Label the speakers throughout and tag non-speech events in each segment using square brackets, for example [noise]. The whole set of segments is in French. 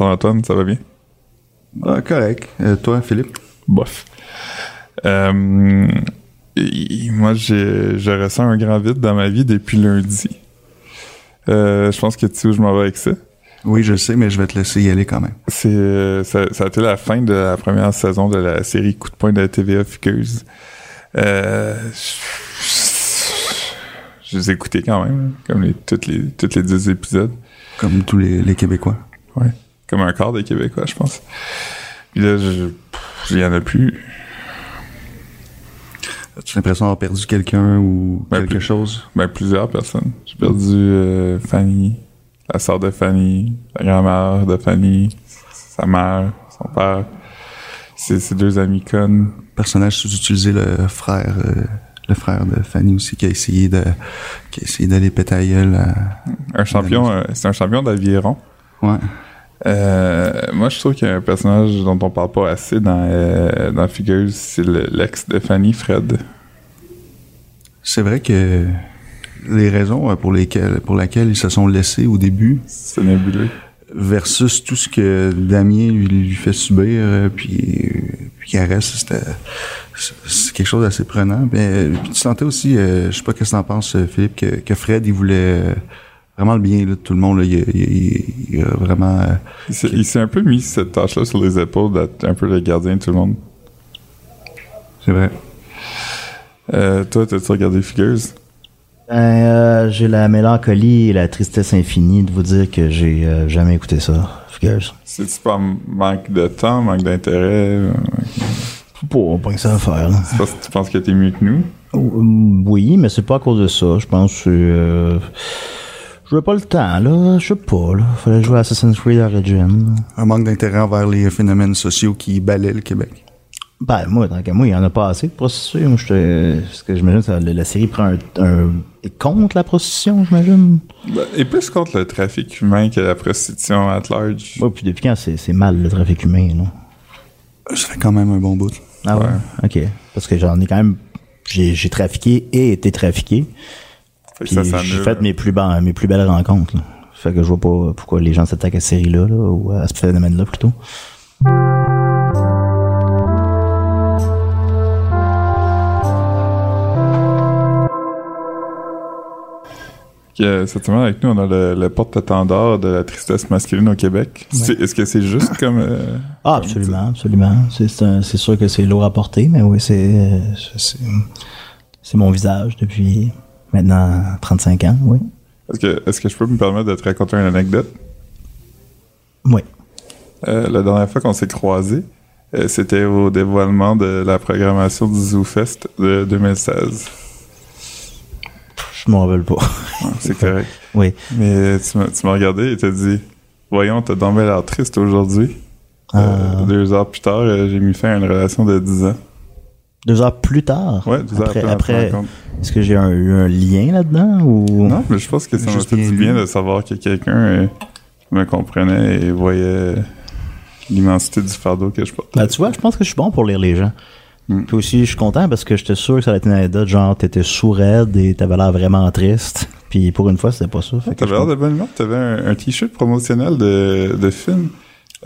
Speaker 1: Charles-Antoine, ça va bien?
Speaker 2: Ah, correct. Euh, toi, Philippe?
Speaker 1: Bof. Euh, moi, j'ai, je ressens un grand vide dans ma vie depuis lundi. Euh, je pense que tu sais où je m'en vais avec ça?
Speaker 2: Oui, je le sais, mais je vais te laisser y aller quand même.
Speaker 1: C'est, ça, ça a été la fin de la première saison de la série Coup de poing de la TVA Fugueuse. Euh, je, je les ai écoutés quand même, comme les, toutes les, toutes les 10 épisodes.
Speaker 2: Comme tous les, les Québécois.
Speaker 1: Ouais. Comme un quart des Québécois, je pense. Puis là, il y en a plus.
Speaker 2: As-tu l'impression d'avoir perdu quelqu'un ou
Speaker 1: Ben,
Speaker 2: quelque
Speaker 1: plus-
Speaker 2: chose?
Speaker 1: Ben, plusieurs personnes. J'ai perdu euh, Fanny, la sœur de Fanny, la grand-mère de Fanny, sa mère, son père. Ses, ses deux amis connes.
Speaker 2: Personnage sous-utilisé, le frère, euh, le frère de Fanny aussi, qui a essayé de, qui a essayé d'aller péter à gueule à-
Speaker 1: Un champion, euh, c'est un champion d'aviron.
Speaker 2: Ouais.
Speaker 1: Euh, moi, je trouve qu'il y a un personnage dont on parle pas assez dans, euh, dans Figures, c'est le- l'ex de Fanny, Fred.
Speaker 2: C'est vrai que les raisons euh, pour lesquelles, pour laquelle ils se sont laissés au début,
Speaker 1: C'est nébuleux.
Speaker 2: versus tout ce que Damien lui, lui fait subir, euh, puis, puis reste, c'était c'est- quelque chose d'assez prenant. Mais puis tu sentais aussi, euh, je sais pas qu'est-ce que t'en penses, Philippe, que, que Fred, il voulait vraiment le bien là, de tout le monde. Là, il, il- il- il a vraiment... euh,
Speaker 1: Il s'est, un peu mis cette tâche-là sur les épaules d'être un peu le gardien de tout le monde.
Speaker 2: c'est vrai.
Speaker 1: Euh, toi, t'as-tu regardé Figures?
Speaker 3: Ben, euh, j'ai la mélancolie et la tristesse infinie de vous dire que j'ai euh, jamais écouté ça. Figures.
Speaker 1: C'est-tu par manque de temps, manque d'intérêt? euh,
Speaker 3: Pas, pas que ça à faire,
Speaker 1: parce que tu penses que t'es mieux que nous?
Speaker 3: Oui, mais c'est pas à cause de ça. Je pense que euh, je veux pas le temps, là. Je sais pas, là. Fallait jouer à Assassin's Creed Origin.
Speaker 2: Un manque d'intérêt envers les phénomènes sociaux qui balaient le Québec.
Speaker 3: Ben, moi, tant qu'à moi, il y en a pas assez de prostituées. Moi, j'étais- parce que j'imagine que la, série prend un, un- est contre la prostitution, j'imagine.
Speaker 1: Ben, et plus contre le trafic humain que la prostitution at large.
Speaker 3: Ouais, puis depuis quand c'est c'est mal, le trafic humain, là?
Speaker 2: Ça fait quand même un bon bout.
Speaker 3: Ah ouais? OK. Parce que j'en ai quand même... J'ai j'ai trafiqué et été trafiqué. Puis j'ai fait mes plus, ben- mes plus belles rencontres. Là. Fait que je vois pas pourquoi les gens s'attaquent à cette série-là, là, ou à ce phénomène-là plutôt.
Speaker 1: Cette semaine, avec nous, on a le, le porte-étendard de la tristesse masculine au Québec. C'est- Est-ce que c'est juste comme... euh,
Speaker 3: Ah,
Speaker 1: comme
Speaker 3: absolument, absolument. C'est- C'est un- c'est sûr que c'est lourd à porter, mais oui, c'est euh, c'est- c'est mon visage depuis maintenant 35 ans, oui.
Speaker 1: Est-ce que, est-ce que je peux me permettre de te raconter une anecdote?
Speaker 3: Oui.
Speaker 1: Euh, la dernière fois qu'on s'est croisés, euh, c'était au dévoilement de la programmation du ZooFest de 2016.
Speaker 3: Je m'en rappelle pas.
Speaker 1: C'est correct. [laughs]
Speaker 3: oui.
Speaker 1: Mais tu m'as regardé et t'as dit Voyons, t'as bien l'air triste aujourd'hui. Euh,
Speaker 3: Ah.
Speaker 1: deux heures plus tard, j'ai mis fin à une relation de 10 ans.
Speaker 3: Deux heures plus tard.
Speaker 1: Ouais, deux heures
Speaker 3: après, est-ce que j'ai un- eu un lien là-dedans ou?
Speaker 1: Non, mais je pense que ça m'a
Speaker 2: Juste
Speaker 1: fait
Speaker 2: bien
Speaker 1: du bien de savoir que quelqu'un euh, me comprenait et voyait l'immensité du fardeau que je portais.
Speaker 3: Ben, tu vois, je pense que je suis bon pour lire les gens.
Speaker 1: Mm.
Speaker 3: Puis aussi, je suis content parce que j'étais sûr que ça allait être une anecdote, genre, t'étais sourd-raide et t'avais l'air vraiment triste. Puis pour une fois, c'était pas ça.
Speaker 1: T'avais l'air de bonne humeur, t'avais un, un t-shirt promotionnel de, de film.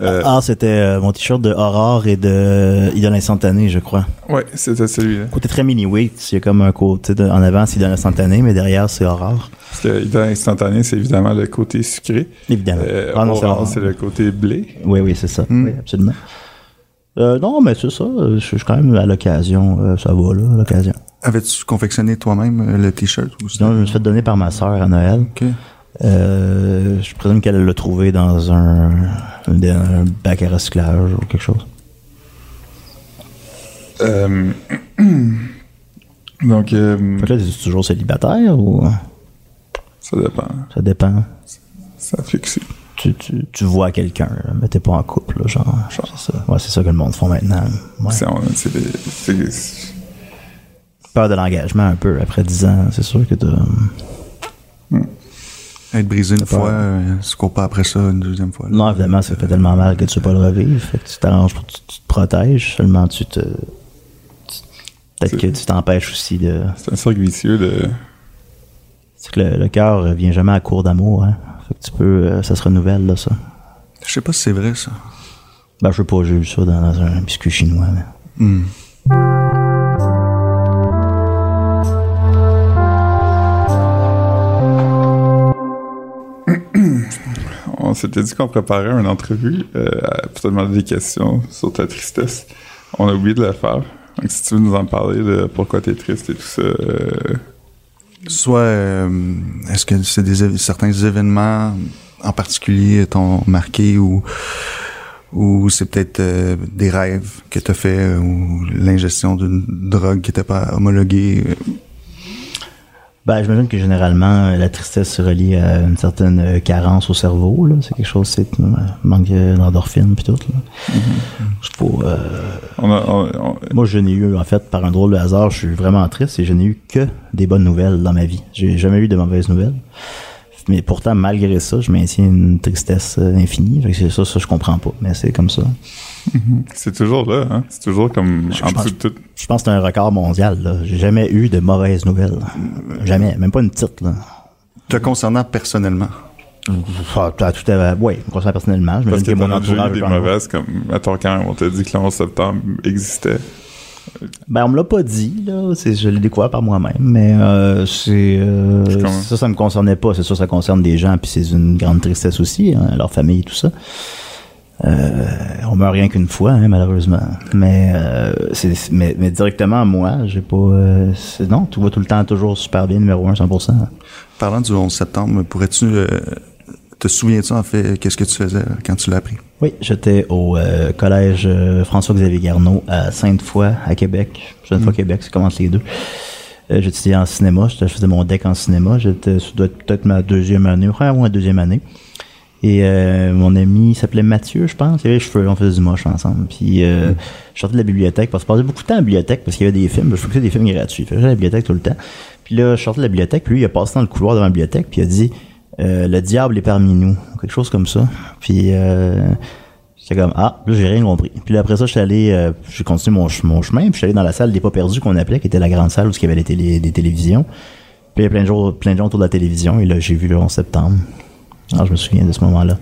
Speaker 1: Euh,
Speaker 3: Ah, c'était euh, mon t-shirt de Aurore et de Idole Instantanée, je crois.
Speaker 1: Ouais, c'était celui-là.
Speaker 3: Côté très mini-weight, il y a comme un côté de- en avant, c'est Idole Instantanée, mais derrière, c'est Aurore.
Speaker 1: Parce que Idole instantané, c'est évidemment le côté sucré.
Speaker 3: Évidemment.
Speaker 1: Euh,
Speaker 3: ah non, c'est
Speaker 1: Orange,
Speaker 3: Aurore.
Speaker 1: c'est le côté blé.
Speaker 3: Oui, oui, c'est ça.
Speaker 1: Mm.
Speaker 3: Oui, absolument. Euh, non, mais c'est ça. euh, Je suis quand même à l'occasion. euh, ça va, là, à l'occasion.
Speaker 2: Avais-tu confectionné toi-même euh, le t-shirt?
Speaker 3: Sinon, je me suis fait donner par ma sœur à Noël.
Speaker 2: Ok.
Speaker 3: Euh, je présume qu'elle l'a trouvé dans un, un, un bac à recyclage ou quelque chose.
Speaker 1: Euh, [clears throat] Donc, euh,
Speaker 3: Fait que là, t'es toujours célibataire ou?
Speaker 1: Ça dépend.
Speaker 3: ça dépend?
Speaker 1: Ça fixe.
Speaker 3: Tu, tu, tu vois quelqu'un, mais t'es pas en couple, là, genre. C'est ça. Ouais, c'est ça que le monde font maintenant. Ouais.
Speaker 1: C'est des-
Speaker 3: Peur de l'engagement un peu. Après 10 ans, c'est sûr que t'as.
Speaker 2: Être brisé une fois, euh, se court pas après ça une deuxième fois. là.
Speaker 3: Non, évidemment, ça fait tellement mal que tu veux pas le revivre. Fait que tu t'arranges pour que tu, tu te protèges, seulement tu te. Peut-être que tu t'empêches aussi de.
Speaker 1: c'est un cercle vicieux de.
Speaker 3: C'est que le, le cœur vient jamais à court d'amour, hein. Fait que tu peux. euh, ça se renouvelle, là, ça.
Speaker 2: Je sais pas si c'est vrai, ça.
Speaker 3: Ben, je sais pas, j'ai eu ça dans, dans un biscuit chinois. mais-
Speaker 2: Hmm.
Speaker 1: On s'était dit qu'on préparait une entrevue euh, pour te demander des questions sur ta tristesse. On a oublié de le faire. Donc, si tu veux nous en parler de pourquoi t'es triste et tout ça, euh,
Speaker 2: Soit, euh, est-ce que c'est des certains événements en particulier t'ont marqué ou ou c'est peut-être des rêves que t'as fait euh, ou l'ingestion d'une drogue qui était pas homologuée.
Speaker 3: Ben, j'imagine que généralement, euh, la tristesse se relie à une certaine euh, carence au cerveau. Là. C'est quelque chose, c'est euh, manque d'endorphine puis tout. Là. C'est pas, euh,
Speaker 1: on a, on- on-
Speaker 3: Moi, je n'ai eu, en fait, par un drôle de hasard, je suis vraiment triste et je n'ai eu que des bonnes nouvelles dans ma vie. J'ai jamais eu de mauvaises nouvelles. Mais pourtant, malgré ça, je maintiens une tristesse euh, infinie. Fait que c'est ça, ça, je comprends pas. Mais c'est comme ça. [laughs]
Speaker 1: c'est toujours là, hein? C'est toujours comme
Speaker 3: Je
Speaker 1: en
Speaker 3: pense-
Speaker 1: dessous de tout.
Speaker 3: Je pense que c'est un record mondial. là. J'ai jamais eu de mauvaises nouvelles. Jamais. Même pas une petite. Là.
Speaker 2: Te concernant personnellement.
Speaker 3: Ah, tout à tout à Oui, me concernant personnellement. Je me
Speaker 1: Parce
Speaker 3: dis
Speaker 1: que
Speaker 3: que mon
Speaker 1: t'en as déjà
Speaker 3: entourage
Speaker 1: des mauvaises, comme, mettons, quand on t'a dit que le 11 septembre existait.
Speaker 3: Ben, on me l'a pas dit, là. C'est, je l'ai découvert par moi-même. Mais euh, c'est, euh, ça, ça me concernait pas. C'est sûr, ça concerne des gens, puis c'est une grande tristesse aussi, hein, leur famille, tout ça. Euh, on meurt rien qu'une fois, hein, malheureusement. Mais, euh, c'est, mais, mais directement, moi, j'ai pas. euh, c'est- non, tout va tout le temps toujours super bien, numéro 1, 100%.
Speaker 2: Parlant du 11 septembre, pourrais-tu euh, te souviens-tu en fait qu'est-ce que tu faisais quand tu l'as appris?
Speaker 3: Oui, j'étais au euh, collège euh, François-Xavier Garneau à Sainte-Foy, à Québec. Sainte-Foy, Québec, ça commence les deux. Euh, j'étudiais en cinéma, je faisais mon deck en cinéma. J'étais, ça doit être peut-être ma deuxième année, ouais, ou ma deuxième année. Et euh, mon ami s'appelait Mathieu, je pense. Il avait les cheveux, on faisait du moche ensemble. Puis euh, je sortais de la bibliothèque, parce que je passais beaucoup de temps à la bibliothèque parce qu'il y avait des films. Je faisais des films gratuits. J'allais à la bibliothèque tout le temps. Puis là, je sortais de la bibliothèque, puis lui, il a passé dans le couloir devant la bibliothèque, puis il a dit euh, Le diable est parmi nous. Quelque chose comme ça. Puis euh, J'étais comme, ah, là, j'ai rien compris. Puis après ça, j'étais allé, euh, j'ai continué mon, ch- mon chemin, puis j'étais allé dans la salle des pas perdus qu'on appelait, qui était la grande salle où il y avait les des télévisions. Puis il y a plein de, gens, plein de gens autour de la télévision, et là, j'ai vu le 11 septembre. Alors, je me souviens de ce moment-là.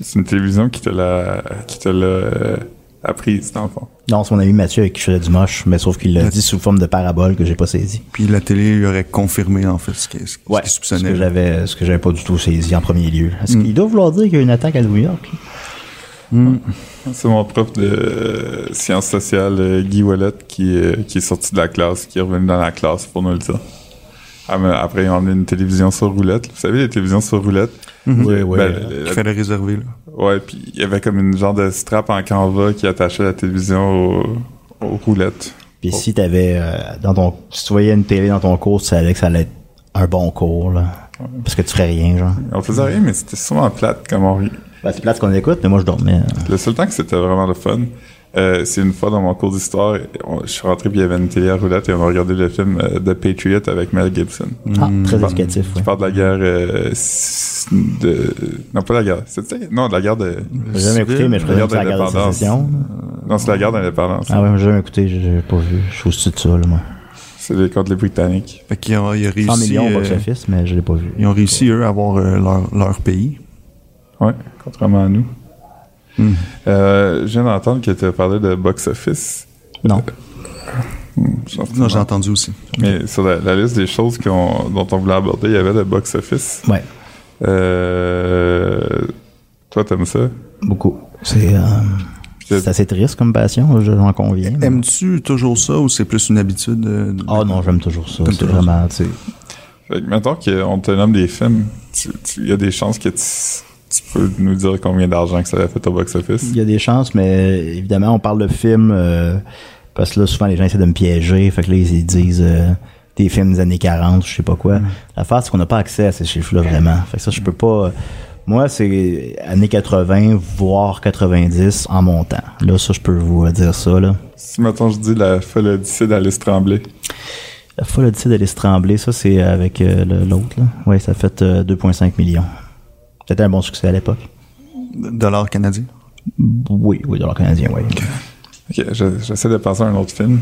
Speaker 1: C'est une télévision qui te l'a, qui te l'a dans le fond.
Speaker 3: Non, c'est mon ami Mathieu avec qui je faisais du moche, mais sauf qu'il l'a dit sous forme de parabole que j'ai pas saisi.
Speaker 2: Puis la télé lui aurait confirmé en fait ce qu'il ce
Speaker 3: Ouais, ce
Speaker 2: soupçonnait.
Speaker 3: que j'avais, ce que j'avais pas du tout saisi en premier lieu. Est-ce qu'il doit vouloir dire qu'il y a une attaque à New York?
Speaker 1: C'est mon prof de euh, sciences sociales, euh, Guy Wallet, qui, euh, qui est sorti de la classe, qui est revenu dans la classe pour nous le dire. Ah, Après, ils ont emmené une télévision sur roulette. Vous savez, les télévisions sur roulette?
Speaker 3: Oui, oui.
Speaker 1: Ben,
Speaker 2: Il
Speaker 1: la-
Speaker 2: fallait réserver là.
Speaker 1: ouais, puis il y avait comme une genre de strap en canvas qui attachait la télévision aux, aux roulettes.
Speaker 3: Puis si t'avais, euh, dans ton, si tu voyais une télé dans ton cours, tu savais que ça allait être un bon cours, là. Parce que tu ferais rien, genre.
Speaker 1: On faisait rien, mais c'était souvent plate comme on rit.
Speaker 3: Ben, c'est plate ce qu'on écoute, mais moi, je dormais.
Speaker 1: Le seul temps que c'était vraiment le fun, euh, c'est une fois dans mon cours d'histoire, on- je suis rentré puis il y avait une télé à roulette et on a regardé le film euh, The Patriot avec Mel Gibson.
Speaker 3: Ah, très éducatif,
Speaker 1: Qui
Speaker 3: oui.
Speaker 1: parle de la guerre euh, de... Non, pas la guerre. C'était... Non, de la guerre de...
Speaker 3: J'ai jamais écouté, mais je
Speaker 1: La guerre
Speaker 3: présume que la guerre de sécession.
Speaker 1: Non, c'est la guerre d'indépendance.
Speaker 3: Ah ouais, j'ai jamais écouté, j'ai pas vu. Je suis au-dessus de ça, là, moi.
Speaker 1: C'est les contre les Britanniques.
Speaker 2: Fait qu'ils ont, ils ont
Speaker 3: 100
Speaker 2: réussi.
Speaker 3: millions au box-office, mais je l'ai pas vu.
Speaker 2: ils ont réussi eux à avoir euh, leur, leur pays.
Speaker 1: Ouais, contrairement à nous. Euh, je viens d'entendre que tu as parlé de box-office.
Speaker 3: Non.
Speaker 1: Hmm,
Speaker 2: Non, j'ai entendu aussi.
Speaker 1: Mais sur la, la liste des choses qu'on- dont on voulait aborder, il y avait le box-office.
Speaker 3: Ouais,
Speaker 1: Euh, toi, t'aimes ça?
Speaker 3: beaucoup. C'est euh, assez triste comme passion, j'en conviens. mais-
Speaker 2: Aimes-tu toujours ça ou c'est plus une habitude? de-
Speaker 3: Ah non, j'aime toujours ça. C'est
Speaker 2: toujours
Speaker 3: vraiment, tu sais.
Speaker 1: Fait que, mettons qu'on te nomme des films, il y a des chances que tu, tu peux nous dire combien d'argent que ça a fait au box-office?
Speaker 3: Il y a des chances, mais évidemment, on parle de films euh, parce que là, souvent, les gens essaient de me piéger. Fait que là, ils disent euh, des films des années 40, je sais pas quoi. L'affaire, c'est qu'on n'a pas accès à ces chiffres-là vraiment. Fait que ça, je peux pas. Moi, c'est années 80, voire 90 en montant. Là, ça, je peux vous euh, dire ça. Là.
Speaker 1: Si, mettons, je dis la folle odyssée d'Alice Tremblay.
Speaker 3: La folle odyssée d'Alice Tremblay, ça, c'est avec euh, l'autre. là. Ouais, ça a fait euh, 2,5 millions. C'était un bon succès à l'époque.
Speaker 2: Dollars canadiens?
Speaker 3: Oui, oui, dollar canadien, oui.
Speaker 1: Ok, je- j'essaie de penser à un autre film.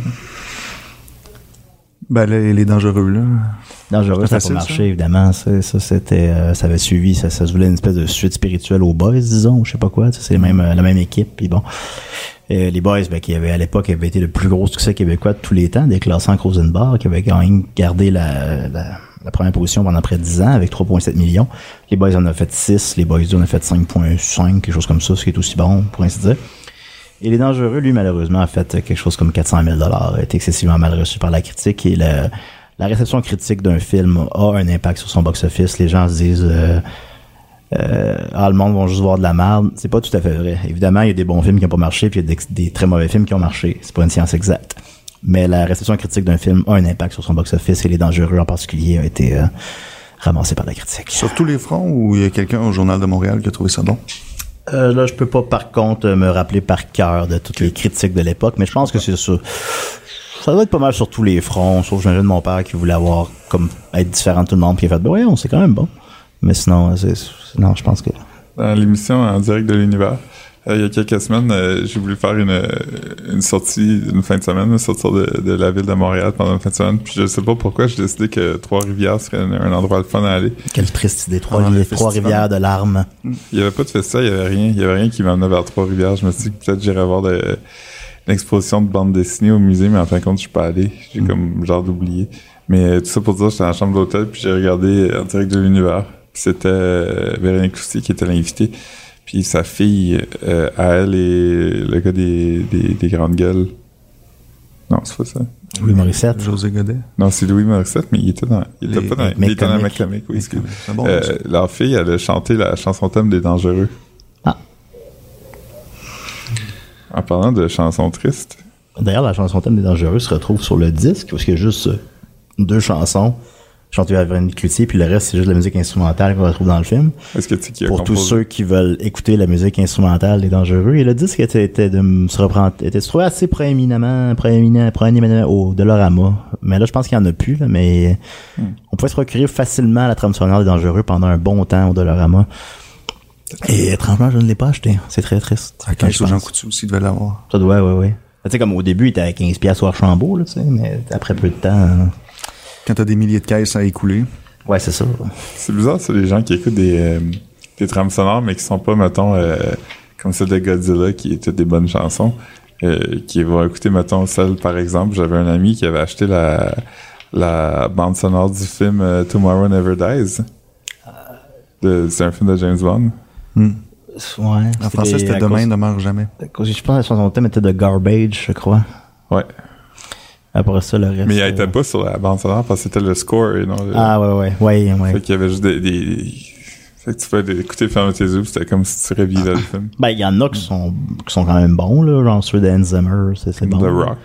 Speaker 2: Ben, les, les dangereux, là.
Speaker 3: Dangereux, ça a pas marché,
Speaker 2: ça?
Speaker 3: évidemment. Ça, ça, c'était, euh, ça avait suivi, ça, ça se voulait une espèce de suite spirituelle aux Boys, disons, ou je sais pas quoi. tu sais, C'est la même, euh, la même équipe, puis bon. Euh, les Boys, ben, qui avaient, à l'époque, avaient été le plus gros succès québécois de tous les temps, des classants Rosenbar, qui avaient gagné, gardé la, la, la première position pendant près de 10 ans, avec 3,7 millions. Les Boys en ont fait 6, les Boys 2 en ont fait 5,5, quelque chose comme ça, ce qui est aussi bon, pour ainsi dire. Et Les Dangereux, lui, malheureusement, a fait quelque chose comme 400 000 a été excessivement mal reçu par la critique et la réception critique d'un film a un impact sur son box-office. Les gens se disent euh, euh, ah, le monde va juste voir de la merde. C'est pas tout à fait vrai. Évidemment, il y a des bons films qui n'ont pas marché, puis il y a des, des très mauvais films qui ont marché. C'est pas une science exacte. Mais la réception critique d'un film a un impact sur son box-office et Les Dangereux en particulier a été euh, ramassé par la critique.
Speaker 2: Sur tous les fronts ou il y a quelqu'un au Journal de Montréal qui a trouvé ça bon?
Speaker 3: Euh, là, je peux pas par contre me rappeler par cœur de toutes les critiques de l'époque, mais je pense que c'est ça. Ça doit être pas mal sur tous les fronts, sauf j'imagine mon père qui voulait avoir comme être différent de tout le monde, puis il a fait ben ouais, on c'est quand même bon. Mais sinon, c'est c'est- non, je pense que
Speaker 1: Dans l'émission en direct de l'univers, il y a quelques semaines, euh, j'ai voulu faire une, euh, une sortie, une fin de semaine, sortir de, de la ville de Montréal pendant une fin de semaine. Puis je sais pas pourquoi, j'ai décidé que Trois-Rivières serait un, un endroit le fun à aller.
Speaker 3: quelle triste idée, trois,
Speaker 2: Pendant le
Speaker 3: trois
Speaker 2: festival.
Speaker 3: rivières de larmes.
Speaker 1: Il y avait pas de festival, il y avait rien. Il y avait rien qui m'emmenait vers Trois-Rivières. Je me suis dit que peut-être j'irais voir de- une exposition de bande dessinée au musée, mais en fin de compte, je suis pas allé. J'ai comme genre d'oublier. Mais euh, tout ça pour dire, j'étais dans la chambre d'hôtel, puis j'ai regardé euh, en direct de l'univers. Puis c'était euh, Véronique Cousty qui était l'invitée. Puis sa fille, euh, à elle et le gars des, des, des grandes gueules. Non, c'est pas ça.
Speaker 3: Louis Morissette.
Speaker 2: José Godet.
Speaker 1: Non, c'est Louis Morissette, mais il était dans, il était
Speaker 2: Les-
Speaker 1: pas dans, il était dans oui, excuse.
Speaker 2: C'est bon.
Speaker 1: Euh, leur fille, elle a chanté la chanson thème des Dangereux.
Speaker 3: Ah.
Speaker 1: En parlant de chansons tristes,
Speaker 3: D'ailleurs, la chanson thème des dangereux se retrouve sur le disque, parce qu'il y a juste deux chansons chantées par Véronique Cloutier, puis le reste, c'est juste la musique instrumentale qu'on retrouve dans le film.
Speaker 1: est-ce que tu sais qui a
Speaker 3: Pour tous ceux qui veulent écouter la musique instrumentale des dangereux. Et le disque était, était de se reprendre, était se trouvé assez proéminemment au Dolorama. Mais là, je pense qu'il y en a plus, là, mais
Speaker 1: Hmm.
Speaker 3: on pouvait se procurer facilement la trame sonore des dangereux pendant un bon temps au Dolorama. Et étrangement, je ne l'ai pas acheté. C'est très triste.
Speaker 2: À
Speaker 3: Quand
Speaker 2: 15
Speaker 3: je
Speaker 2: sous Jean. Coutu aussi devait l'avoir.
Speaker 3: Ça doit, ouais, ouais. Tu sais, comme au début, il était à 15 piastres au Archambault, là, tu sais, mais après peu de temps, hein.
Speaker 2: Quand t'as des milliers de caisses à écouler.
Speaker 3: ouais, c'est ça.
Speaker 1: C'est bizarre, c'est les gens qui écoutent des, euh, des trames sonores, mais qui sont pas, mettons, euh, comme celle de Godzilla, qui étaient des bonnes chansons, euh, qui vont écouter, mettons, celle, par exemple, j'avais un ami qui avait acheté la, la bande sonore du film euh, Tomorrow Never Dies. C'est un film de James Bond.
Speaker 3: Ouais.
Speaker 2: En français, c'était Demain ne meurt jamais.
Speaker 3: Je pense que la chanson thème était de Garbage, je crois.
Speaker 1: Ouais.
Speaker 3: Après ça, le reste.
Speaker 1: Mais il
Speaker 3: euh,
Speaker 1: était pas sur la bande sonore parce que c'était le score et non le...
Speaker 3: Ah, ouais, ouais, ouais, ouais.
Speaker 1: Fait qu'il y avait juste des... des... Fait que tu pouvais écouter fermer tes yeux, c'était comme si tu revivais le film.
Speaker 3: Ben, il y en a qui sont, qui sont quand même bons, là, genre ceux d'Anne Zimmer, c'est c'est bon.
Speaker 1: The Rock.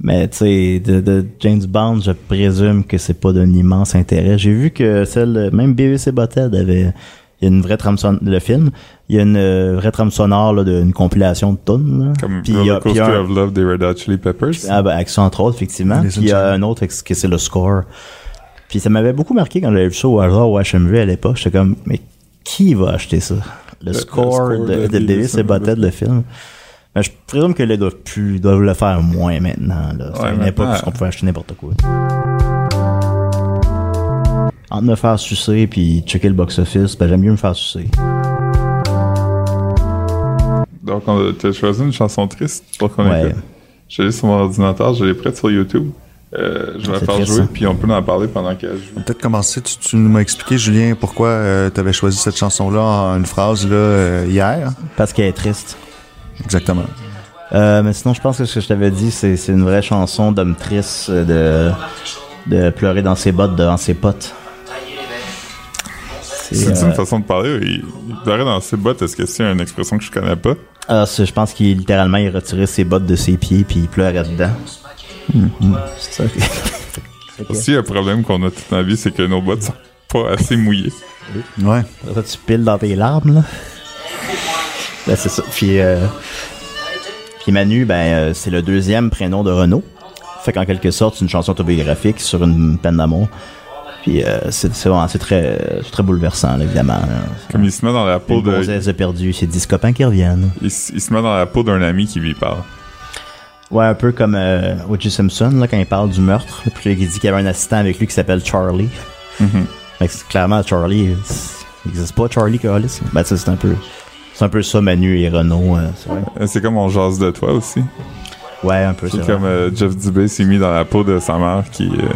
Speaker 3: Mais, tu sais, de, de James Bond, je présume que c'est pas d'un immense intérêt. J'ai vu que celle, même BBC Butthead avait, y a une vraie trame sonore, le film, il y a une euh, vraie trame sonore, là, d'une compilation de tunes, là.
Speaker 1: Comme
Speaker 3: Puis
Speaker 1: Roller Coaster
Speaker 3: un-
Speaker 1: of Love des Red Hot Chili Peppers.
Speaker 3: Ah, ben, avec ça, entre autres, effectivement. Puis il y a un autre que c'est le score. Puis ça m'avait beaucoup marqué quand j'avais vu ça au hasard au HMV à l'époque. J'étais comme, mais qui va acheter ça? Le,
Speaker 1: le
Speaker 3: score,
Speaker 1: score
Speaker 3: de,
Speaker 1: de
Speaker 3: de, Davis et Butthead, le film. Mais je présume que les doivent plus, doivent le faire moins maintenant, là. C'est
Speaker 1: Ouais,
Speaker 3: une époque où on pouvait acheter n'importe quoi. Entre me faire sucer puis checker le box-office, ben j'aime mieux me faire sucer.
Speaker 1: Donc, on a- t'as choisi une chanson triste pour qu'on
Speaker 3: Ouais.
Speaker 1: écoute. Je l'ai sur mon ordinateur, je l'ai prête sur YouTube. Euh, je vais la faire jouer, puis on peut en parler pendant qu'elle joue.
Speaker 2: Peut-être commencer, tu, tu m'as expliqué, Julien, pourquoi tu avais choisi cette chanson-là en une phrase là, euh, hier.
Speaker 3: Parce qu'elle est triste.
Speaker 2: Exactement.
Speaker 3: Euh, mais sinon, je pense que ce que je t'avais dit, c'est, une vraie chanson d'homme triste euh, de, de pleurer dans ses bottes devant ses potes. C'est,
Speaker 1: C'est
Speaker 3: euh,
Speaker 1: une façon de parler. Il, il pleurait dans ses bottes. Est-ce que c'est une expression que je connais pas?
Speaker 3: ah, c'est- je pense qu'il littéralement il retirait ses bottes de ses pieds puis il pleurait dedans. C'est ça. Fait [laughs] que- [laughs]
Speaker 1: Aussi, un problème qu'on a toute la vie, c'est que nos bottes sont pas assez mouillées.
Speaker 2: Ouais.
Speaker 3: Ça, tu piles dans tes larmes, là. Ben, c'est ça. Puis, euh, puis Manu, ben, euh, c'est le deuxième prénom de Renaud. Fait qu'en quelque sorte, c'est une chanson autobiographique sur une peine d'amour. Puis euh, c'est vraiment- c'est très, c'est très bouleversant, là, évidemment.
Speaker 1: Comme il se met dans la peau de,
Speaker 3: gonzesse perdu, c'est 10 copains qui reviennent.
Speaker 1: il, se- il se met dans la peau d'un ami qui lui parle.
Speaker 3: Ouais, un peu comme euh, O.J. Simpson, là, quand il parle du meurtre. Puis il dit qu'il y avait un assistant avec lui qui s'appelle Charlie. Que c'est- clairement, Charlie, il n'existe pas, Charlie Collis. Ben, ça, c'est un peu. C'est un peu ça, Manu et Renault. euh, c'est vrai.
Speaker 1: Euh, C'est comme on jase de toi aussi.
Speaker 3: Ouais, un peu, c'est
Speaker 1: comme euh, Jeff Dubé s'est mis dans la peau de sa mère qui. euh,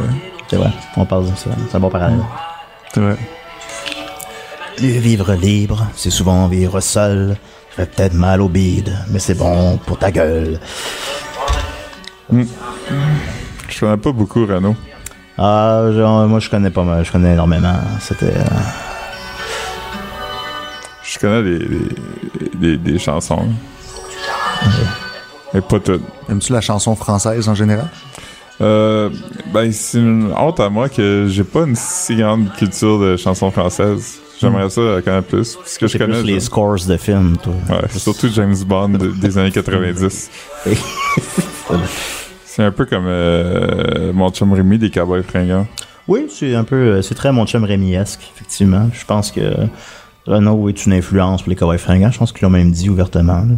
Speaker 3: C'est vrai. On parle de ça. C'est un bon parallèle.
Speaker 2: C'est vrai.
Speaker 3: Vivre libre, c'est souvent vivre seul. Fait peut-être mal au bide, mais c'est bon pour ta gueule.
Speaker 1: Je connais pas beaucoup Renault.
Speaker 3: Ah, genre, moi je connais pas mal, je connais énormément. C'était. euh,
Speaker 1: Je connais des, des, des- des chansons. Mais pas toutes.
Speaker 2: Aimes-tu la chanson française en général?
Speaker 1: Euh, ben, c'est une honte à moi que j'ai pas une si grande culture de chansons françaises. J'aimerais ça la connaître plus. Parce que je connais.
Speaker 3: plus les
Speaker 1: je-
Speaker 3: scores de films, toi.
Speaker 1: Ouais, surtout James Bond de- des années 90. [laughs] C'est un peu comme euh, mon chum Rémi des Cowboys fringants.
Speaker 3: Oui, c'est un peu, euh, c'est très mon chum Rémi-esque, effectivement. Je pense que Renault est une influence pour les cowboys fringants. Je pense qu'ils l'ont même dit ouvertement. Là.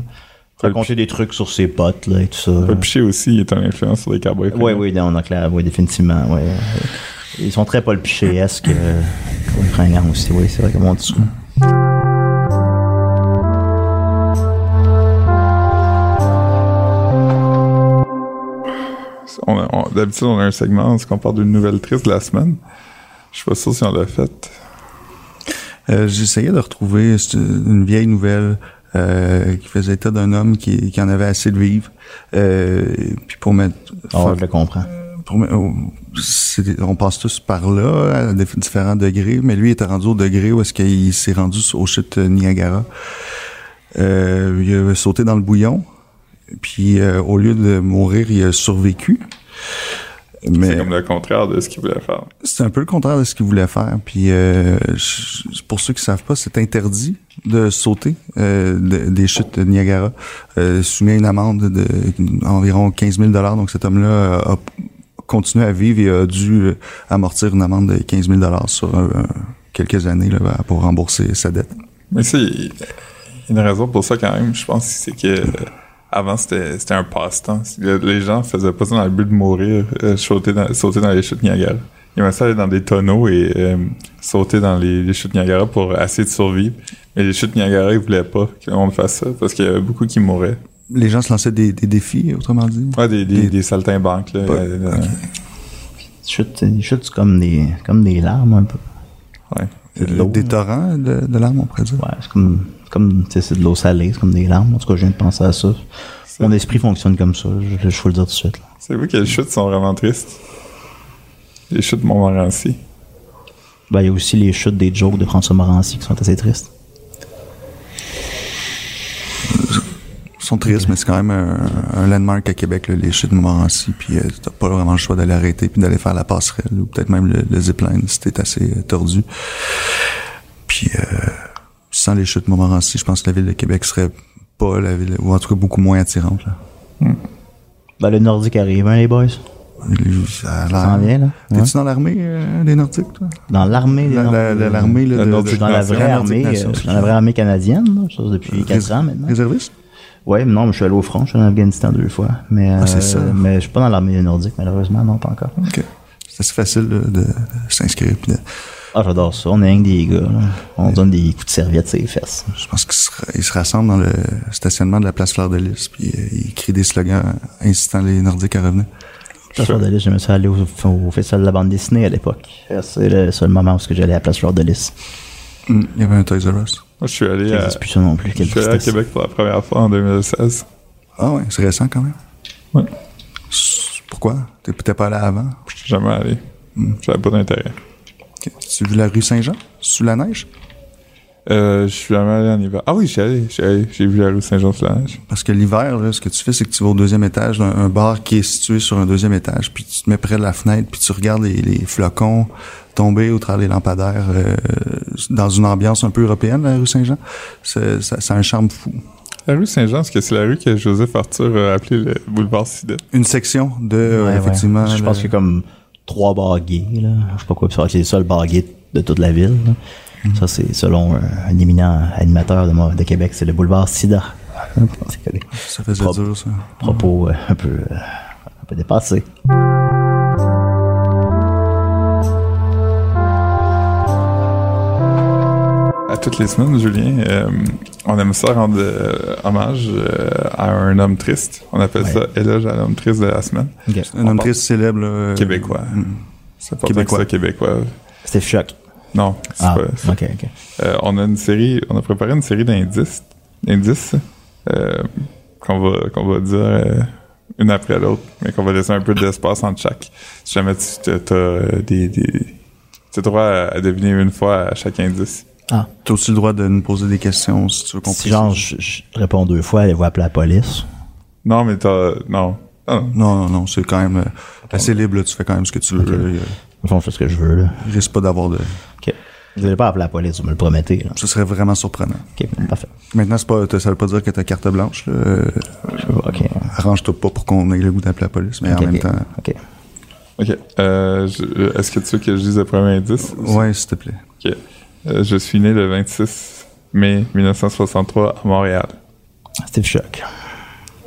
Speaker 3: Raconter des trucs sur ses potes, là, et tout ça.
Speaker 1: Le Piché aussi est une influence sur les Cowboys.
Speaker 3: Oui, oui, on a clair, oui, définitivement, ouais. Ils sont très Paul Piché-esque, euh, fringants aussi, oui, c'est vrai comme on dit ça.
Speaker 1: On D'habitude, on a un segment où on parle d'une nouvelle triste de la semaine. Je suis pas sûr si on l'a fait.
Speaker 2: Euh, J'essayais de retrouver c'est une vieille nouvelle euh, qui faisait état d'un homme qui, qui en avait assez de vivre. Euh, puis pour mettre...
Speaker 3: Ah, je le comprends.
Speaker 2: pour me- oh, c'est- on passe tous par là à des- différents degrés, mais lui il était rendu au degré où est-ce qu'il s'est rendu aux chutes Niagara. Euh, il a sauté dans le bouillon, puis euh, au lieu de mourir, il a survécu.
Speaker 1: C'est
Speaker 2: Mais
Speaker 1: comme le contraire de ce qu'il voulait faire.
Speaker 2: c'est un peu le contraire de ce qu'il voulait faire. Puis euh, pour ceux qui savent pas, c'est interdit de sauter euh, de- des chutes de Niagara. Euh, soumis à une amende de environ 15 000 Donc cet homme-là a continué à vivre et a dû amortir une amende de 15 000 sur euh, quelques années là, pour rembourser sa dette.
Speaker 1: Mais c'est il y a une raison pour ça quand même, je pense, c'est que avant c'était c'était un passe-temps. Le- Les gens faisaient pas ça dans le but de mourir, euh, sauter, dans, sauter dans les chutes Niagara. Ils aimaient ça aller dans des tonneaux et euh, sauter dans les, les chutes Niagara pour essayer de survivre. Mais les chutes Niagara, ils voulaient pas que le monde fasse ça parce qu'il y avait beaucoup qui mouraient.
Speaker 2: Les gens se lançaient des, des défis, autrement dit?
Speaker 1: Ouais, des, des,
Speaker 2: Des-
Speaker 1: des saltimbanques, là.
Speaker 2: Pas-
Speaker 1: euh,
Speaker 3: chutes, comme des, comme des larmes, un peu.
Speaker 1: ouais.
Speaker 3: C'est de l'eau.
Speaker 2: des torrents de, de larmes, on pourrait dire.
Speaker 3: Ouais, c'est comme, comme, tu sais, c'est de l'eau salée, c'est comme des larmes. En tout cas, je viens de penser à ça.
Speaker 1: C'est-
Speaker 3: Mon esprit fonctionne comme ça, je, je faut le dire tout de suite. là.
Speaker 1: C'est vous que les chutes sont vraiment tristes. Les chutes Montmorency.
Speaker 3: Ben, il y a aussi les chutes des jokes de François Morancy qui sont assez tristes.
Speaker 2: Ils sont tristes, mais c'est quand même un, un landmark à Québec, là, les chutes de Montmorency, puis euh, t'as pas vraiment le choix d'aller arrêter puis d'aller faire la passerelle, ou peut-être même le, le zipline si t'es assez euh, tordu. Puis euh, sans les chutes de Montmorency, je pense que la ville de Québec serait pas la ville, ou en tout cas beaucoup moins attirante. Là.
Speaker 3: Ben, le Nordique arrive, hein, les boys?
Speaker 2: Ça
Speaker 3: s'en vient, là? Ouais.
Speaker 2: T'es-tu dans l'armée euh, des Nordiques, toi?
Speaker 3: Dans l'armée des
Speaker 2: La- la-
Speaker 3: Nordiques.
Speaker 2: la- L'armée là,
Speaker 1: La
Speaker 2: de,
Speaker 1: Nordique
Speaker 2: de-
Speaker 3: dans la vraie armée, euh, dans la vraie armée canadienne, là, ça, depuis 4
Speaker 2: Rés-
Speaker 3: ans maintenant.
Speaker 2: Réserviste?
Speaker 3: Ouais, mais non, mais je suis allé au front, je suis allé en Afghanistan deux fois. Mais,
Speaker 2: Ah, c'est
Speaker 3: euh,
Speaker 2: ça.
Speaker 3: mais je suis pas dans l'armée nordique, malheureusement, non, pas encore.
Speaker 2: OK. C'est assez facile là, de, de s'inscrire. de-
Speaker 3: Ah, j'adore ça. On est rien que des gars, là. On donne des coups de serviette sur les fesses.
Speaker 2: Je pense qu'ils se, rassemblent dans le stationnement de la place Fleur de Lys, puis euh, ils crient des slogans incitant les Nordiques à revenir.
Speaker 3: Place Fleur de Lys, j'aimais ça aller au, au festival de la bande dessinée à l'époque. C'est le seul moment où j'allais à la place Fleur de Lys.
Speaker 2: Hum, Il y avait un Toys R Us.
Speaker 1: Moi, je suis allé à,
Speaker 3: existe plus ça non plus.
Speaker 1: je
Speaker 3: Quelle
Speaker 1: suis allé à
Speaker 3: tristesse.
Speaker 1: Québec pour la première fois en 2016.
Speaker 2: Ah ouais, c'est récent quand même.
Speaker 1: Ouais.
Speaker 2: Pourquoi? T'es peut-être pas allé avant?
Speaker 1: Je suis jamais allé. J'avais pas d'intérêt.
Speaker 2: Tu as vu la rue Saint-Jean? Sous la neige?
Speaker 1: Euh, je suis jamais allé en hiver. Ah oui, j'y allé. J'ai vu la rue Saint-Jean-sur-la-Neige.
Speaker 2: Parce que l'hiver, là, ce que tu fais, c'est que tu vas au deuxième étage d'un un bar qui est situé sur un deuxième étage, puis tu te mets près de la fenêtre, puis tu regardes les, les flocons tomber au travers des lampadaires euh, dans une ambiance un peu européenne, la rue Saint-Jean. C'est- Ça, ça a un charme fou.
Speaker 1: La rue Saint-Jean, est-ce que c'est la rue que Joseph Arthur a appelée le boulevard Sida?
Speaker 2: Une section de,
Speaker 3: Ouais,
Speaker 2: euh,
Speaker 3: ouais.
Speaker 2: effectivement...
Speaker 3: Je pense
Speaker 2: le-
Speaker 3: qu'il y a comme trois bars gays, là. Je sais pas quoi, puis ça va être les seuls bars gays de toute la ville. là.
Speaker 2: Mm.
Speaker 3: Ça, c'est selon un, un éminent animateur de, de Québec, c'est le boulevard Sida. Des
Speaker 2: Ça faisait
Speaker 3: Propre.
Speaker 2: dur, ça.
Speaker 3: propos euh, un peu, euh, un peu dépassés.
Speaker 1: À toutes les semaines, Julien, euh, on aime ça rendre euh, hommage euh, à un homme triste. On appelle
Speaker 3: Ouais.
Speaker 1: ça éloge à l'homme triste de la semaine.
Speaker 2: Un homme triste célèbre. euh,
Speaker 1: Québécois.
Speaker 2: mm.
Speaker 1: C'est pas
Speaker 2: Québécois.
Speaker 1: Québécois. ça, québécois.
Speaker 3: Steve Shock.
Speaker 1: Non, c'est
Speaker 3: Ah,
Speaker 1: pas. c'est-
Speaker 3: ok, ok.
Speaker 1: Euh, on a une série, on a préparé une série d'indices, d'indices euh, qu'on va qu'on va dire euh, une après l'autre, mais qu'on va laisser un peu d'espace entre chaque. Si jamais tu as euh, des, des tu as droit à, à deviner une fois à chaque indice.
Speaker 3: Ah,
Speaker 2: T'as aussi le droit de nous poser des questions si tu veux qu'on
Speaker 3: si genre je, je réponds deux fois, elle va appeler la police.
Speaker 1: Non, mais t'as non. Ah, non.
Speaker 2: Non, non, non, c'est quand même assez libre, là, tu fais quand même ce que tu veux. Là, il,
Speaker 3: fond, je fais ce que je veux, là.
Speaker 2: il risque pas d'avoir de.
Speaker 3: Vous n'allez pas appeler la police, vous me le promettez, là.
Speaker 2: Ce serait vraiment surprenant.
Speaker 3: Ok, parfait.
Speaker 2: Maintenant, c'est pas, ça veut pas dire que t'as carte blanche. Là. Euh,
Speaker 3: Je- Ok.
Speaker 2: Arrange-toi pas pour qu'on ait le goût d'appeler la police, mais en même temps.
Speaker 3: Ok.
Speaker 1: Ok. Euh, je- Est-ce que tu veux que je dise le premier indice?
Speaker 2: Ouais, s'il te plaît.
Speaker 1: Ok. Euh, je suis né le 26 mai 1963 à Montréal.
Speaker 3: Steve Shock.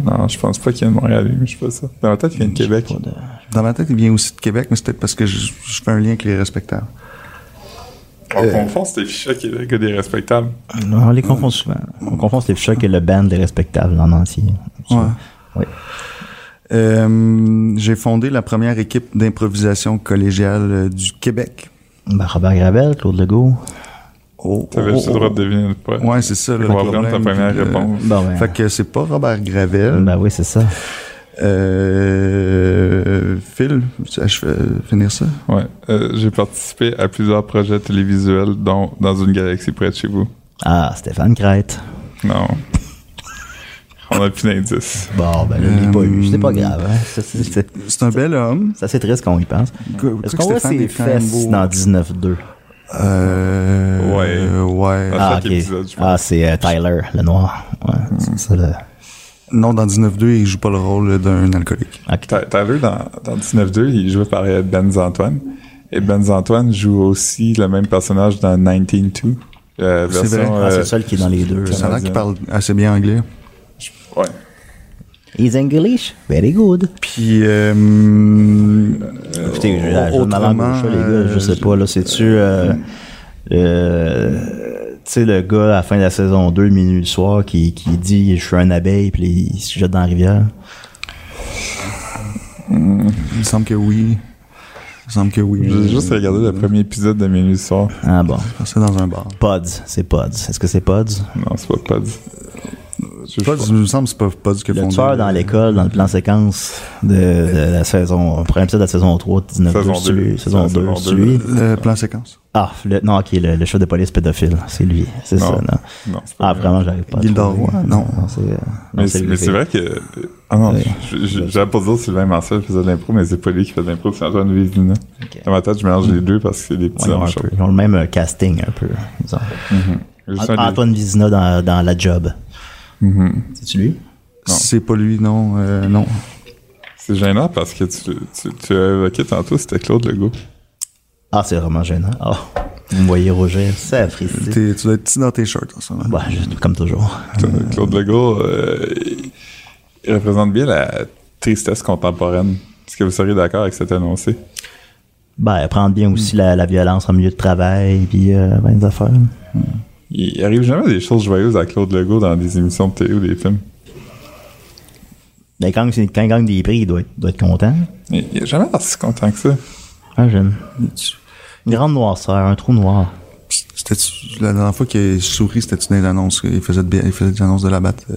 Speaker 1: Non, je pense pas qu'il y ait de Montréal, mais je sais pas ça. Dans ma tête, il vient de Québec.
Speaker 3: Pas de-
Speaker 2: Dans ma tête, il vient aussi de Québec, mais c'est peut-être parce que je, je fais un lien avec les respectables.
Speaker 1: On confond Steve Shock et le gars des respectables.
Speaker 3: Non, on les confond souvent. On confond Steve Shock et le band des respectables en entier.
Speaker 2: Ouais.
Speaker 3: Oui.
Speaker 2: Euh, J'ai fondé la première équipe d'improvisation collégiale euh, du Québec.
Speaker 3: Ben, Robert Gravel, Claude Legault.
Speaker 2: Oh,
Speaker 1: T'avais juste le droit de deviner une fois.
Speaker 2: Ouais, c'est ça. Là,
Speaker 1: On va
Speaker 2: le
Speaker 1: prendre ta
Speaker 2: problème,
Speaker 1: première
Speaker 2: euh,
Speaker 1: réponse.
Speaker 3: Bon, ben,
Speaker 2: Fait que c'est pas Robert Gravel.
Speaker 3: ben oui, c'est ça.
Speaker 2: Euh, Phil, je fais finir ça?
Speaker 1: Ouais. Euh, J'ai participé à plusieurs projets télévisuels, dont Dans une galaxie près de chez vous.
Speaker 3: Ah, Stéphane Crête.
Speaker 1: Non. [laughs] On a plus d'indices.
Speaker 3: Bon, ben là, je l'ai pas eu. C'est pas grave. Hein? C'est-
Speaker 2: un bel homme.
Speaker 3: c'est assez triste qu'on y pense. Est-ce qu'on
Speaker 2: que
Speaker 3: voit ses fesses dans 19-2?
Speaker 2: Euh,
Speaker 1: Ouais.
Speaker 2: ouais.
Speaker 3: Ah,
Speaker 1: chaque
Speaker 3: ok.
Speaker 1: épisode, je pense.
Speaker 3: Ah, c'est euh, Tyler, le noir. Ouais, c'est ça, le...
Speaker 2: Non, dans 19-2, il joue pas le rôle d'un alcoolique.
Speaker 3: Ok.
Speaker 1: Ty- Tyler, dans, dans 19-2, il jouait par euh, Ben Antoine. Et Ben Antoine joue aussi le même personnage dans 19-2. Euh,
Speaker 2: C'est
Speaker 1: version,
Speaker 2: vrai.
Speaker 3: Ah, c'est
Speaker 1: euh,
Speaker 3: le seul qui est dans les deux.
Speaker 2: Ça a
Speaker 3: là.
Speaker 2: l'air qu'il parle assez bien anglais.
Speaker 1: ouais.
Speaker 3: He's English. Very good.
Speaker 2: Puis, euh,
Speaker 3: Écoutez, je, je, je ma langue au chat, les gars, je sais pas, là, c'est-tu... Euh, euh, sais, le gars, à la fin de la saison 2, minuit le soir, qui, qui dit « Je suis un abeille », puis il se jette dans la rivière.
Speaker 2: il me semble que oui. Il me semble que oui.
Speaker 1: J'ai juste regardé le premier épisode de Minuit soir.
Speaker 3: Ah bon.
Speaker 2: C'est dans un bar.
Speaker 3: Pods, c'est Pods. Est-ce que c'est Pods?
Speaker 1: Non, c'est pas Pods. Je-
Speaker 2: Pas, il me semble que c'est pas, pas du que
Speaker 3: Le tueur dans l'école, dans le plan séquence de, de la saison, premier épisode de la saison 3, 19
Speaker 1: Saison
Speaker 3: 2, c'est
Speaker 1: deux.
Speaker 3: lui. Saison
Speaker 1: La
Speaker 3: 2,
Speaker 1: saison
Speaker 3: c'est
Speaker 1: deux.
Speaker 3: lui.
Speaker 2: Le plan séquence.
Speaker 3: Ah, le, non, ok, le, le chef de police pédophile, c'est lui. C'est ça, non.
Speaker 1: Non,
Speaker 3: Ah,
Speaker 1: lui.
Speaker 3: vraiment, j'arrive pas trouver.
Speaker 2: Roy? Non.
Speaker 3: c'est, euh, non,
Speaker 1: Mais
Speaker 3: c'est lui,
Speaker 1: mais c'est vrai que. Ah non, j'allais pas dire Sylvain Marcel faisait de l'impro, mais c'est pas lui qui fait de l'impro, c'est Antoine Vézina.
Speaker 3: Ok.
Speaker 1: Dans ma tête, je mélange les deux parce que c'est des petits
Speaker 3: ils, ont le même euh, casting, un peu.
Speaker 1: des-
Speaker 3: Antoine Vizina dans, dans La Job.
Speaker 1: Mhm.
Speaker 3: C'est-tu lui?
Speaker 1: Non.
Speaker 2: C'est pas lui, non. euh, non.
Speaker 1: C'est gênant parce que tu, tu, tu as évoqué tantôt, c'était Claude Legault.
Speaker 3: Ah, c'est vraiment gênant. Ah, vous me voyez rougir, ça.
Speaker 2: T'es- tu dois être petit dans tes shirts en ce moment.
Speaker 3: Bah, comme toujours.
Speaker 1: Claude Legault, euh, il- représente bien la tristesse contemporaine. Est-ce que vous seriez d'accord avec cet énoncé?
Speaker 3: Ben, prendre bien aussi la, la violence en milieu de travail, puis euh, ben, des affaires.
Speaker 1: Il arrive jamais des choses joyeuses à Claude Legault dans des émissions de télé ou des films.
Speaker 3: Mais quand, quand il gagne des prix, il doit être, doit être content.
Speaker 1: Il il a jamais si content que ça.
Speaker 3: Ah, j'aime. Une grande noirceur, un trou noir.
Speaker 2: C'était la dernière fois qu'il sourit, c'était une des annonces. Il faisait, de, il faisait des annonces de la batte euh,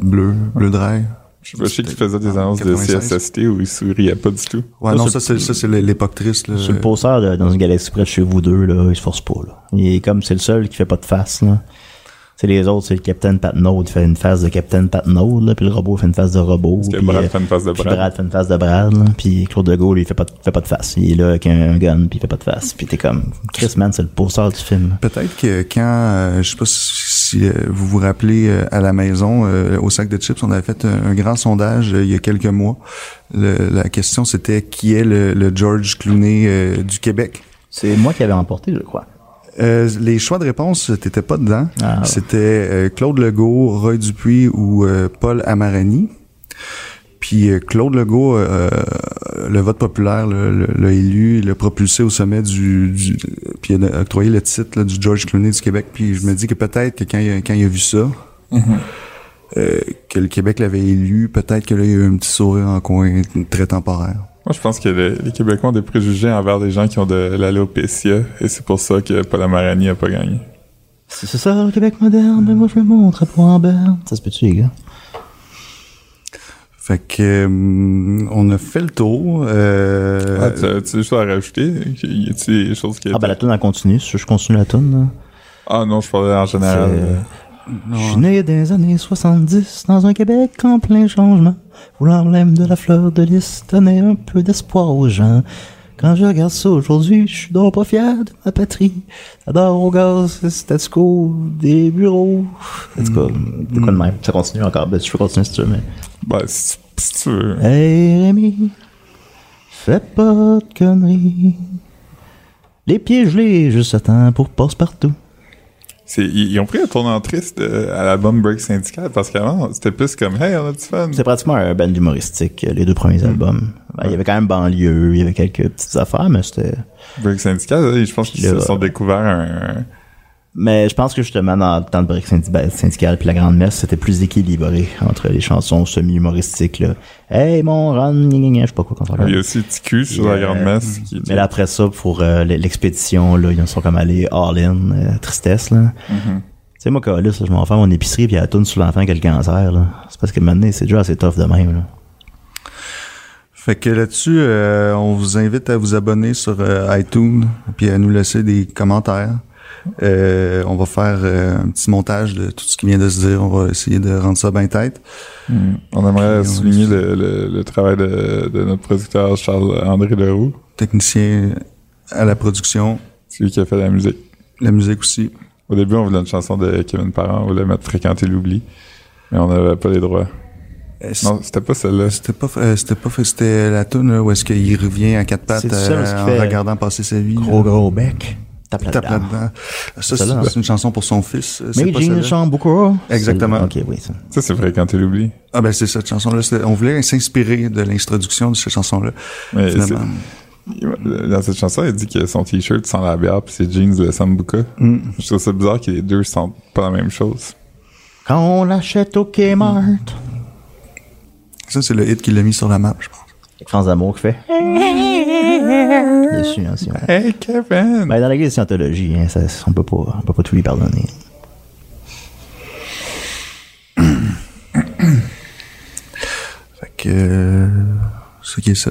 Speaker 2: bleu, bleu drague?
Speaker 1: Je sais pas, je sais qu'il faisait des annonces de
Speaker 2: 96.
Speaker 1: CSST où il souriait pas du tout.
Speaker 2: Ouais,
Speaker 3: Ça,
Speaker 2: non, ça c'est ça c'est l'époque triste. Là.
Speaker 3: Sur le poster dans une galaxie près de chez vous deux, là, il se force pas, là. Il est comme, c'est le seul qui fait pas de face, là. C'est les autres, c'est le Captain Patnaud qui fait une face de Captain Patnaud, là, puis le robot fait une face de robot. Puis,
Speaker 1: Brad
Speaker 3: euh,
Speaker 1: fait une face de
Speaker 3: puis
Speaker 1: Brad.
Speaker 3: Brad fait une face de Brad, là, puis Claude Legault, lui, il fait pas, de- fait pas de face. Il est là avec un, un gun, puis il fait pas de face. Puis t'es comme, Chris Man, c'est le poster du film.
Speaker 2: Peut-être que quand, euh, je sais pas si, si, euh, vous vous rappelez euh, à la maison, euh, au sac de chips, on avait fait un, un grand sondage euh, il y a quelques mois. Le- la question c'était qui est le, le George Clooney euh, du Québec?
Speaker 3: C'est moi qui avais emporté, je crois.
Speaker 2: Euh, les choix de réponse, t'étais pas dedans.
Speaker 3: Ah.
Speaker 2: C'était euh, Claude Legault, Roy Dupuis ou euh, Paul Amarani. Puis euh, Claude Legault, euh, le vote populaire l'a élu, l'a propulsé au sommet du, du puis il a octroyé le titre là, du George Clooney du Québec. Puis je me dis que peut-être que quand il, a, quand il a vu ça, euh, que le Québec l'avait élu, peut-être que là il y a eu un petit sourire en coin très temporaire.
Speaker 1: Moi, je pense que le- les Québécois ont des préjugés envers des gens qui ont de l'alopécia, et c'est pour ça que Paul Amarani a pas gagné.
Speaker 3: C'est c'est ça, le Québec moderne, mais moi je me montre en berne. Ça se peut-tu, les gars?
Speaker 2: Fait que euh, on a fait le tour. Euh,
Speaker 1: Ah, tu, tu as juste à rajouter? Y a-t-il des choses qui...
Speaker 3: Ah, ben la tune en continue, je continue la tune, là?
Speaker 1: Ah non, je parlais en général.
Speaker 3: Je suis né les années 70 dans un Québec en plein changement. Où l'emblème de la fleur de lys donnait un peu d'espoir aux gens. Quand je regarde ça aujourd'hui, je suis donc pas fier de ma patrie. J'adore au gaz, statu quo, des bureaux. En tout cas, de quoi de même? Ça continue encore. Ben, je peux continuer si tu veux, mais...
Speaker 1: Ben, si, si tu veux.
Speaker 3: Hey Rémi, fais pas de conneries. Les pieds gelés, juste à temps pour passe-partout.
Speaker 1: C'est, ils, ils ont pris un tournant triste euh, à l'album Break Syndical parce qu'avant, c'était plus comme Hey, on a du fun.
Speaker 3: C'est pratiquement un band humoristique, euh, les deux premiers albums. Ben, Il y avait quand même banlieue, il y avait quelques petites affaires, mais c'était...
Speaker 1: Break Syndical, je pense qu'ils se sont découverts un.
Speaker 3: Mais je pense que justement, dans le temps de break ben, syndical puis la grande messe, c'était plus équilibré entre les chansons semi-humoristiques, là. Hey, mon Ron, je sais pas quoi qu'on
Speaker 1: Il y a aussi TQ sur la
Speaker 3: Euh,
Speaker 1: Grande Messe. Qui,
Speaker 3: Mais là, après ça, pour euh, l'expédition, là, ils en sont comme allés all-in, euh, tristesse, là. Tu sais, moi, Calis, là, je m'en fais mon épicerie puis elle tourne sur l'enfant qui a le cancer, là. C'est parce que maintenant, c'est déjà assez tough de même, là.
Speaker 2: Fait que là-dessus, euh, on vous invite à vous abonner sur euh, iTunes puis à nous laisser des commentaires. Euh, on va faire euh, un petit montage de tout ce qui vient de se dire. On va essayer de rendre ça bien tête.
Speaker 1: Hmm. On aimerait
Speaker 2: Puis on-
Speaker 1: souligner le, le, le travail de, de notre producteur Charles-André Leroux.
Speaker 2: Technicien à la production,
Speaker 1: C'est lui qui a fait la musique.
Speaker 2: la musique aussi.
Speaker 1: Au début, on voulait une chanson de Kevin Parent, on voulait mettre Fréquenter l'oubli. Mais on n'avait pas les droits.
Speaker 2: Euh,
Speaker 1: Non, c'était pas celle-là.
Speaker 2: C'était pas, euh, c'était pas, c'était la tune là, où est-ce qu'il revient à quatre pattes euh, en
Speaker 3: fait
Speaker 2: regardant passer sa vie.
Speaker 3: Gros, gros bec. Tape
Speaker 2: Tape
Speaker 3: là-dedans.
Speaker 2: là-dedans. Ça, c'est une chanson pour son fils. euh, celle-là?
Speaker 3: Chamboucourt.
Speaker 2: Exactement.
Speaker 3: Ok, oui, ça.
Speaker 1: Ça, c'est Fréquenter l'oubli.
Speaker 2: Ah ben c'est cette chanson-là. On voulait s'inspirer de l'introduction de cette chanson-là.
Speaker 1: Dans cette chanson, il dit que son t-shirt sent la bière puis ses jeans le Sambuca.
Speaker 2: Mm.
Speaker 1: Je trouve ça bizarre que les deux sentent pas la même chose.
Speaker 3: Quand on l'achète au Kmart.
Speaker 2: Ça, c'est le hit qui l'a mis sur la map, je pense.
Speaker 3: Avec France Amour qui fait. [laughs] Déçu, hein, si on-
Speaker 1: Hey, Kevin!
Speaker 3: Ben, dans la guise de scientologie, hein, ça, on peut pas, on peut pas tout lui pardonner. [coughs]
Speaker 2: Fait que... Euh, ce qui est ça?